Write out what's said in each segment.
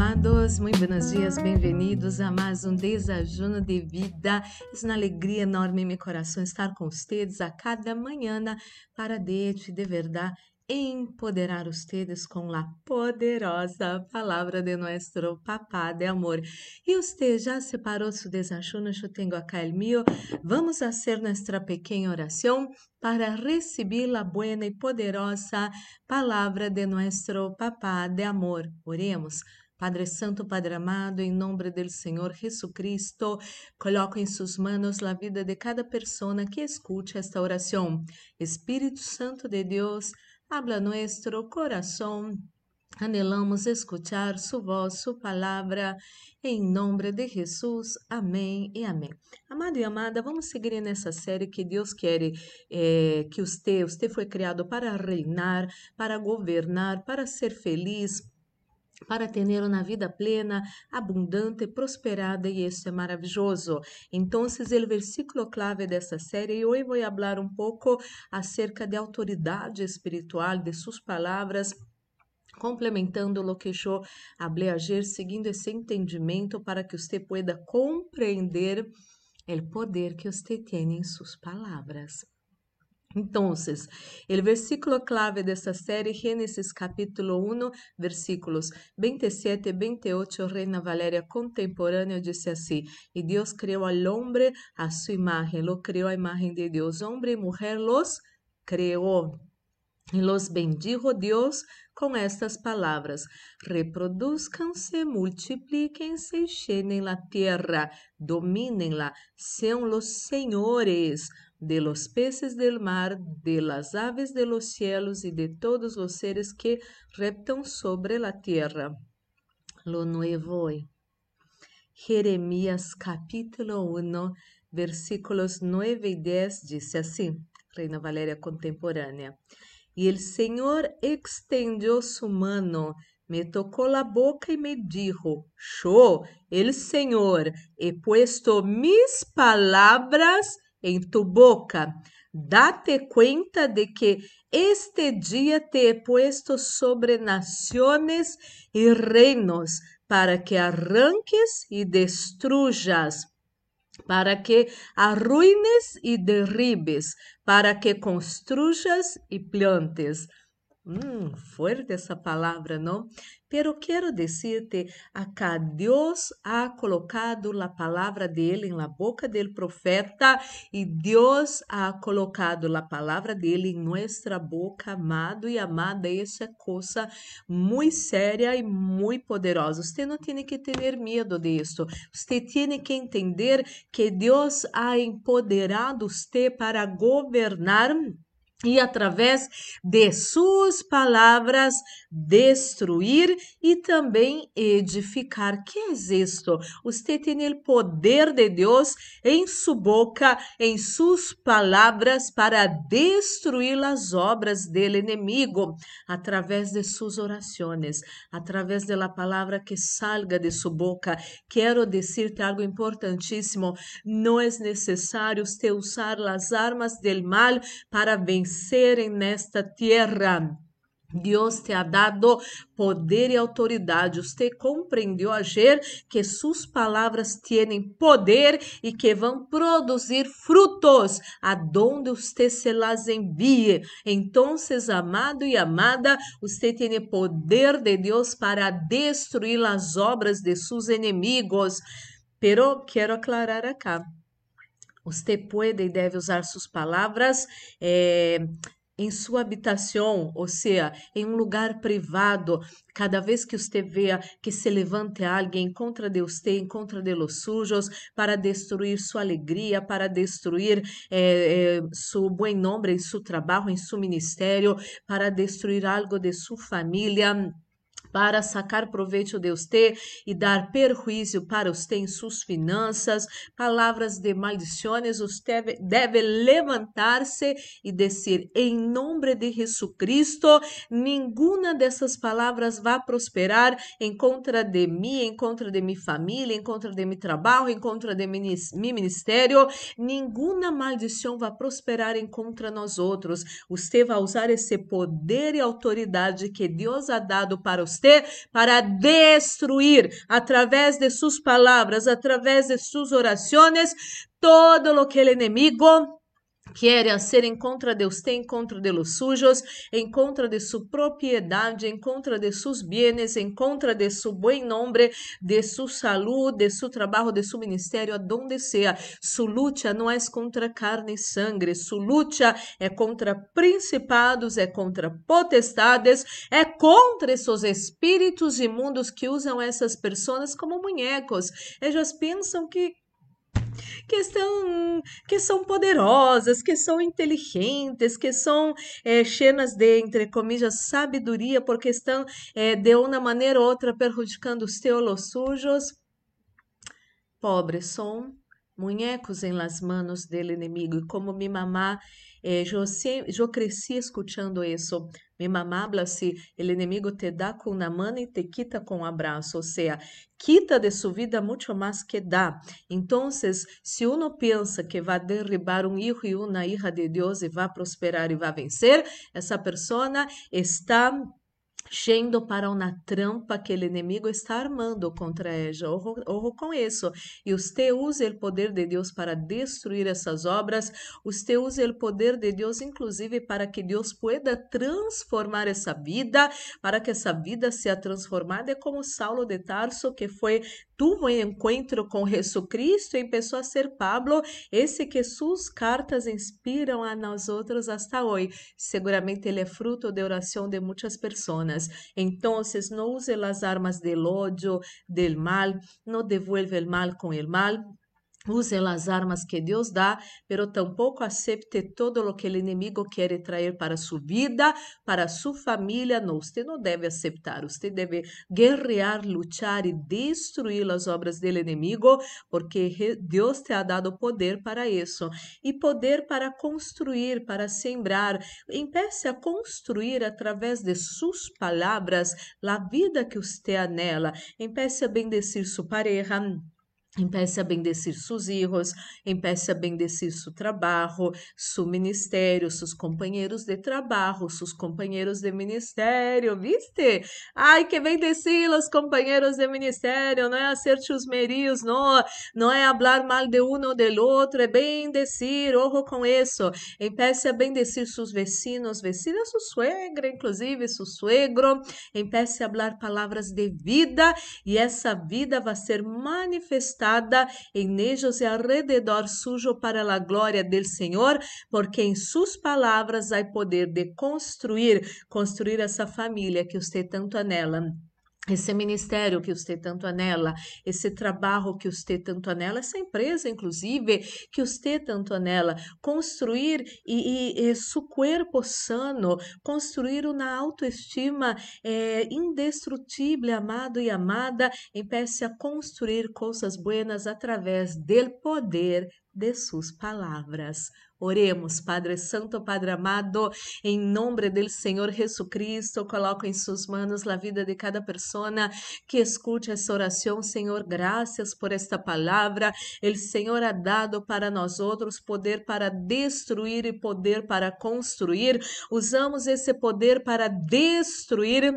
amados, muito buenos dias, bem-vindos a mais um desajuno de vida. É uma alegria enorme em meu coração estar com vocês a cada manhã para de de verdade empoderar ustedes com a poderosa palavra de nosso papá de amor. E você já separou seu desajuno? Eu tenho acá o meu. Vamos fazer nossa pequena oração para receber a boa e poderosa palavra de nosso papá de amor. Oremos. Padre Santo, Padre amado, em nome do Senhor Jesus Cristo, coloco em suas mãos a vida de cada pessoa que escute esta oração. Espírito Santo de Deus, habla nuestro corazón. Anelamos escuchar su voz, su palabra, em nome de Jesus. Amém e amém. Amado e amada, vamos seguir nessa série que Deus quer é, que você, você foi criado para reinar, para governar, para ser feliz, para ter uma vida plena, abundante, prosperada e isso é maravilhoso. Então, o versículo clave dessa série, hoje vou falar um pouco acerca de autoridade espiritual, de suas palavras complementando o que eu falei ayer, seguindo esse entendimento para que você pueda compreender o poder que você tem em suas palavras. Entonces, el versículo clave de esta serie, Génesis capítulo 1, versículos 27 y 28, Reina Valeria contemporánea dice así, y Dios creó al hombre a su imagen, lo creó a imagen de Dios, hombre y mujer los creó. Y los bendijo Dios con estas palabras: reproduzcanse, multiplíquense y llenen la tierra, domínenla, sean los señores de los peces del mar, de las aves de los cielos y de todos los seres que reptan sobre la tierra. Lo nuevo hoy. Jeremías capítulo 1, versículos 9 y 10 dice así, Reina Valéria contemporânea. E el Senhor extendió su mano, me tocou la boca y me dijo, yo, el Senhor, he puesto mis palabras em tu boca. Date cuenta de que este dia te he puesto sobre naciones e reinos, para que arranques e destruyas, para que arruines e derribes, para que construyas e plantes. Hum, fuerte essa palavra, não? Pero quero dizer-te, acá Deus ha colocado a palavra dele la boca del profeta e Deus ha colocado a palavra dele em nossa boca, amado e amada. Essa é coisa muito séria e muito poderosa. Você não tem que ter medo disso. Você tem que entender que Deus ha empoderado você para governar e através de suas palavras destruir e também edificar. Que é isto? Você tem o poder de Deus em sua boca, em suas palavras para destruir as obras do inimigo através de suas orações, através da palavra que salga de sua boca. Quero dizer-te algo importantíssimo. Não é necessário você usar as armas del mal para vencer vencerem nesta terra. Deus te ha dado poder e autoridade. Você compreendeu ayer que suas palavras têm poder e que vão produzir frutos aonde você se las envie. Então, amado e amada, você tem poder de Deus para destruir as obras de seus inimigos. Pero quero aclarar acá. Você pode e deve usar suas palavras eh, em sua habitação, ou seja, em um lugar privado. Cada vez que você veja que se levante alguém contra de você, em contra de los sujos, para destruir sua alegria, para destruir eh, eh, seu bom nome em seu trabalho, em seu ministério, para destruir algo de sua família para sacar proveito de você e dar perjuízo para você em suas finanças, palavras de maldições, você deve levantar-se e dizer: em nome de Jesus Cristo, nenhuma dessas palavras vai prosperar em contra de mim, em contra de minha família, em contra de meu trabalho, em contra de meu ministério. Nenhuma maldição vai prosperar em contra nós outros. Você vai usar esse poder e autoridade que Deus ha dado para você para destruir através de suas palavras, através de suas orações, todo lo que o inimigo quiere hacer en contra de usted, en contra de los suyos, en contra de su propiedad, en contra de sus bienes, en contra de su buen nombre, de su salud, de su trabajo, de su ministerio, a donde sea. Su lucha no es contra carne y sangre, su lucha es contra principados, é contra potestades, é contra esos espíritos imundos que usam essas pessoas como muñecos. Eles pensam que que são, que são poderosas, que são inteligentes, que são é, cheias de, entre comillas, sabedoria, porque estão é, de uma maneira ou outra prejudicando os teolos sujos. Pobres são muñecos em las manos del inimigo. E como mi mamá, eh, eu, cresci escutando isso. Mi mamá habla se o inimigo te dá com uma mão e te quita com um abraço, ou seja, quita de sua vida muito mais que dá. Então, se uno pensa que vai derribar um filho e uma hija de Deus e vai prosperar e vai vencer, essa pessoa está yendo para uma trampa que o inimigo está armando contra ela. Ojo, com isso. E você usa o poder de Deus para destruir essas obras. Você usa o poder de Deus, inclusive, para que Deus pueda transformar essa vida, para que essa vida seja transformada. É como Saulo de Tarso, que foi tuvo encontro com Jesus Cristo e começou a ser Pablo, esse que suas cartas inspiram a nós outros hasta hoje. Seguramente ele é fruto de oração de muitas pessoas. Então, não use as armas del odio, del mal, não devuelve o mal com o mal, Use as armas que Deus dá, pero tampouco acepte todo o que o inimigo quer trazer para sua vida, para sua família. Não, você não deve aceitar. Você deve guerrear, lutar e destruir as obras do inimigo, porque Deus te ha dado poder para isso e poder para construir, para sembrar. Empece a construir através de suas palavras a vida que você anela. Empece a bendecir sua pareja Empece a bendecir seus hijos, empece a bendecir seu trabalho, seu ministério, seus companheiros de trabalho, seus companheiros de ministério, ¿viste? Ai, que bendecir os companheiros de ministério, não é hacer chusmerios, não, não é hablar mal de um ou del outro, é bendecir, ojo com isso. Empece a bendecir seus vecinos, vecinas, sua suegra, inclusive, seu suegro, empece a hablar palavras de vida e essa vida vai ser manifestada estada em ellos e alrededor sujo para a glória del Senhor, porque em suas palavras há poder de construir, construir essa família que você tanto anela esse ministério que você tanto anela, esse trabalho que você tanto anela, essa empresa, inclusive, que você tanto anela, construir e, e, e seu corpo sano, construir uma autoestima é, indestrutível, amado e amada, empiece a construir coisas buenas através do poder de suas palavras. Oremos, Padre Santo, Padre amado, em nome do Senhor Jesus Cristo, coloco em suas mãos a vida de cada pessoa que escute essa oração, Senhor, graças por esta palavra. O Senhor ha dado para nós outros poder para destruir e poder para construir. Usamos esse poder para destruir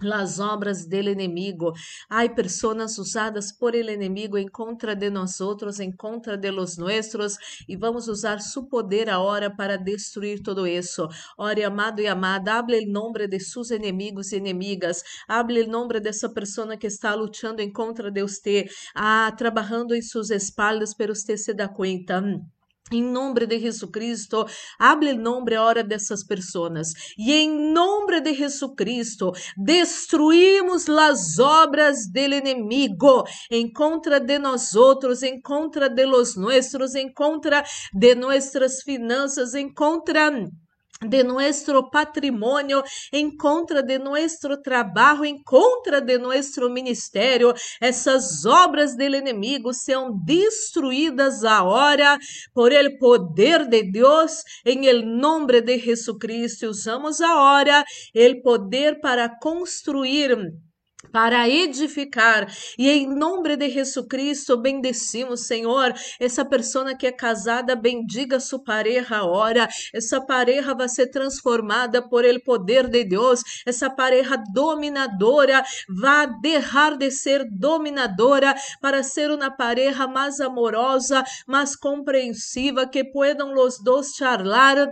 las obras del enemigo. Hay personas usadas por el enemigo en contra de nosotros, en contra de los nuestros, y vamos usar su poder ahora para destruir todo eso. Ore, amado y amada, hable el nombre de sus enemigos y enemigas, hable el nombre de esa persona que está luchando en contra de usted, ah, trabajando en sus espaldas, pero usted se da cuenta. Em nome de Jesucristo, hable o nome agora dessas pessoas. E em nome de Jesucristo, destruímos as obras do inimigo em contra de nós outros, em contra de los nuestros, em contra de nossas finanças, em contra de nuestro patrimonio, en contra de nuestro trabalho, en contra de nuestro ministério. Essas obras del inimigo são destruídas agora por el poder de Deus, em el nombre de Jesucristo. Usamos agora el poder para construir para edificar. E em nome de Jesus Cristo, bendecimos, Senhor, essa pessoa que é casada, bendiga sua pareja agora. Essa pareja vai ser transformada por el poder de Deus. Essa pareja dominadora vai deixar de ser dominadora para ser uma pareja mais amorosa, mais compreensiva, que puedan os dois charlar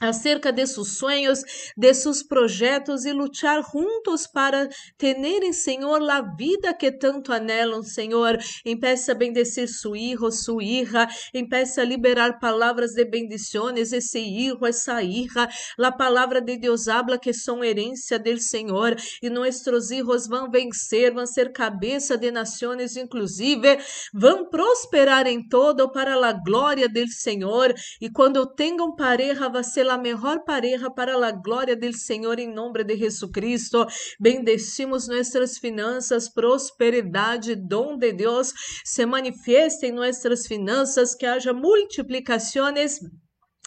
acerca de seus sonhos, de seus projetos e lutar juntos para terem, Senhor, a vida que tanto anelam, Senhor. Empeça a bendecir su hijo, su hija, empeça a liberar palavras de bendições, esse hijo, essa hija. A palavra de Deus habla que são herência del Senhor e nossos hijos vão vencer, vão ser cabeça de nações, inclusive, vão prosperar em todo para a glória del Senhor. E quando tenham pareja, vai ser la mejor pareja para la gloria del Señor em nome de Jesucristo. Bendecimos nossas finanças, prosperidade, dom de Deus se manifieste em nossas finanças, que haja multiplicações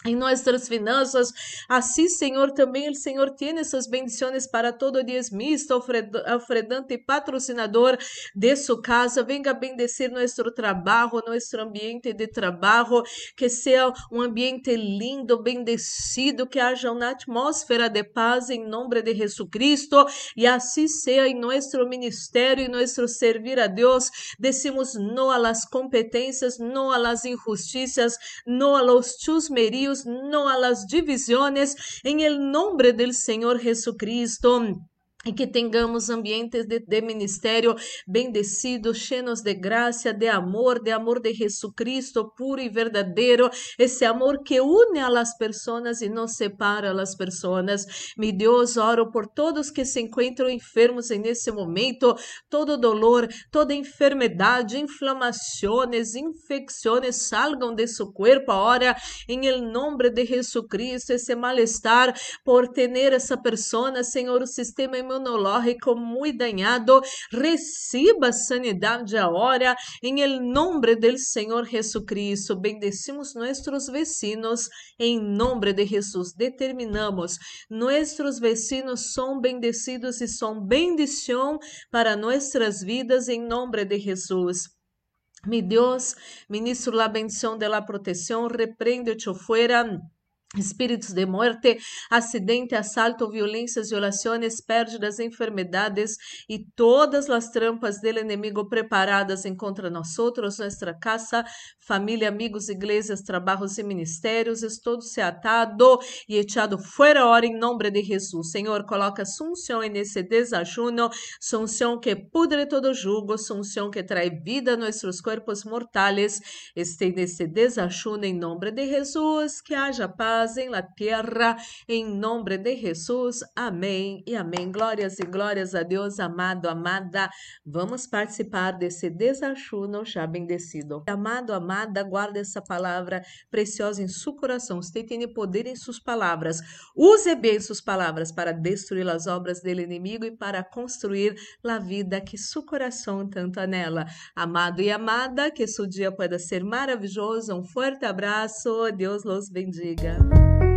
em nossas finanças. Assim, Senhor, também o Senhor tem essas bendições para todo diezmista, ofredante e patrocinador de sua casa. Venga bendecir nosso trabalho, nosso ambiente de trabalho, que seja um ambiente lindo, bendecido, que haja uma atmosfera de paz em nome de Jesus Cristo e assim seja em nosso ministério e nosso servir a Deus. Decimos não las competências, não a las injusticias, não a los chusmerios no a las divisiones, en el nombre del Señor Jesucristo e que tenhamos ambientes de, de, ministério bendecidos, cheios de graça, de amor, de amor de Jesucristo puro e verdadeiro, esse amor que une a las pessoas e não separa as pessoas. Mi Deus, oro por todos que se encontram enfermos nesse momento, todo dolor, toda enfermidade, inflamações, infecções salgam de seu corpo agora, em nome de Jesucristo, esse mal-estar por ter essa pessoa, Senhor, o sistema imunológico inmunológico muy dañado, reciba sanidade agora em nombre del Senhor Jesucristo. Bendecimos nuestros vecinos em nome de Jesus. Determinamos, nuestros vecinos são bendecidos e são bendição para nossas vidas em nome de Jesus. Mi Deus, ministro la bendición de la protección, reprende-te fuera espíritos de morte, acidente, assalto, violências, violações, pérdidas, enfermedades e todas as trampas do inimigo preparadas contra nós outros, nossa casa, família, amigos, igrejas, trabalhos e ministérios, todo se atado e echado fora hora em nome de Jesus. Senhor, coloca sunção nesse desajuno, sunção que pudre todo jugo, sunção que traz vida a nossos corpos mortais, este nesse desajuno em nome de Jesus, que haja paz paz en la tierra, em nome de Jesus. Amém e amém. Glórias e glórias a Deus, amado, amada. Vamos participar desse desachuno já bendecido. Amado, amada, guarda essa palavra preciosa em seu coração. Você tem poder em suas palavras. Use bem suas palavras para destruir as obras do inimigo e para construir a vida que seu coração tanto anela. Amado e amada, que seu dia pueda ser maravilhoso. Um forte abraço. Deus los bendiga. you